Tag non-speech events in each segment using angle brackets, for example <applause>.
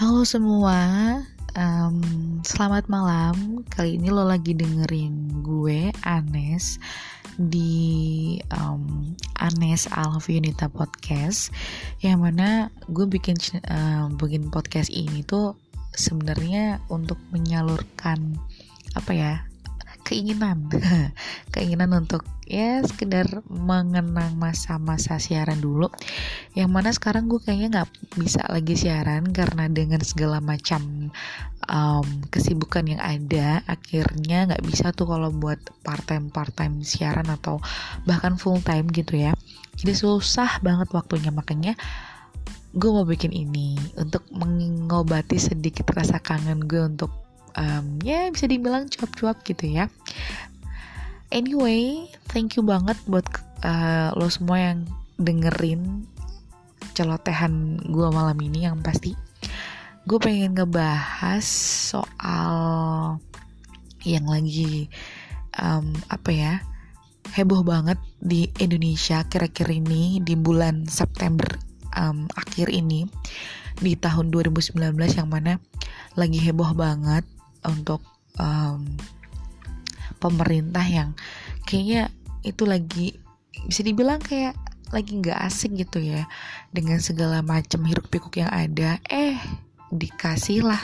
Halo semua, um, selamat malam. Kali ini lo lagi dengerin gue Anes di um, Anes Alvinita Podcast, yang mana gue bikin uh, bikin podcast ini tuh sebenarnya untuk menyalurkan apa ya keinginan <laughs> keinginan untuk ya sekedar mengenang masa-masa siaran dulu yang mana sekarang gue kayaknya nggak bisa lagi siaran karena dengan segala macam um, kesibukan yang ada akhirnya nggak bisa tuh kalau buat part time part time siaran atau bahkan full time gitu ya. Jadi susah banget waktunya. Makanya gue mau bikin ini untuk mengobati sedikit rasa kangen gue untuk um, ya bisa dibilang cuap-cuap gitu ya. Anyway thank you banget buat uh, lo semua yang dengerin celotehan gue malam ini yang pasti gue pengen ngebahas soal yang lagi um, apa ya heboh banget di Indonesia kira-kira ini di bulan September um, akhir ini di tahun 2019 yang mana lagi heboh banget untuk um, pemerintah yang kayaknya itu lagi bisa dibilang kayak lagi nggak asing gitu ya dengan segala macam hiruk pikuk yang ada eh dikasihlah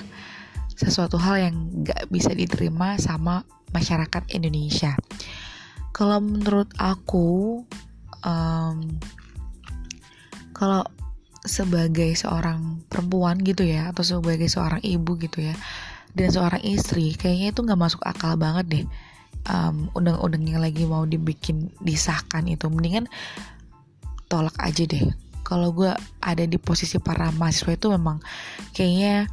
sesuatu hal yang nggak bisa diterima sama masyarakat Indonesia. Kalau menurut aku um, kalau sebagai seorang perempuan gitu ya atau sebagai seorang ibu gitu ya dan seorang istri kayaknya itu nggak masuk akal banget deh um, undang-undang yang lagi mau dibikin disahkan itu. Mendingan tolak aja deh. Kalau gue ada di posisi para mahasiswa itu memang kayaknya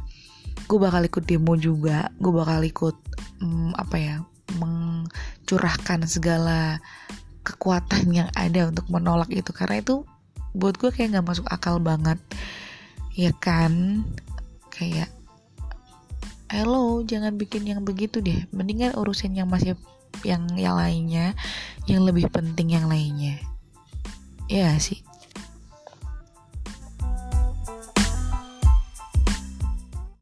gue bakal ikut demo juga gue bakal ikut um, apa ya mencurahkan segala kekuatan yang ada untuk menolak itu. Karena itu buat gue kayak nggak masuk akal banget. Ya kan? Kayak hello jangan bikin yang begitu deh. Mendingan urusin yang masih yang yang lainnya yang lebih penting yang lainnya ya sih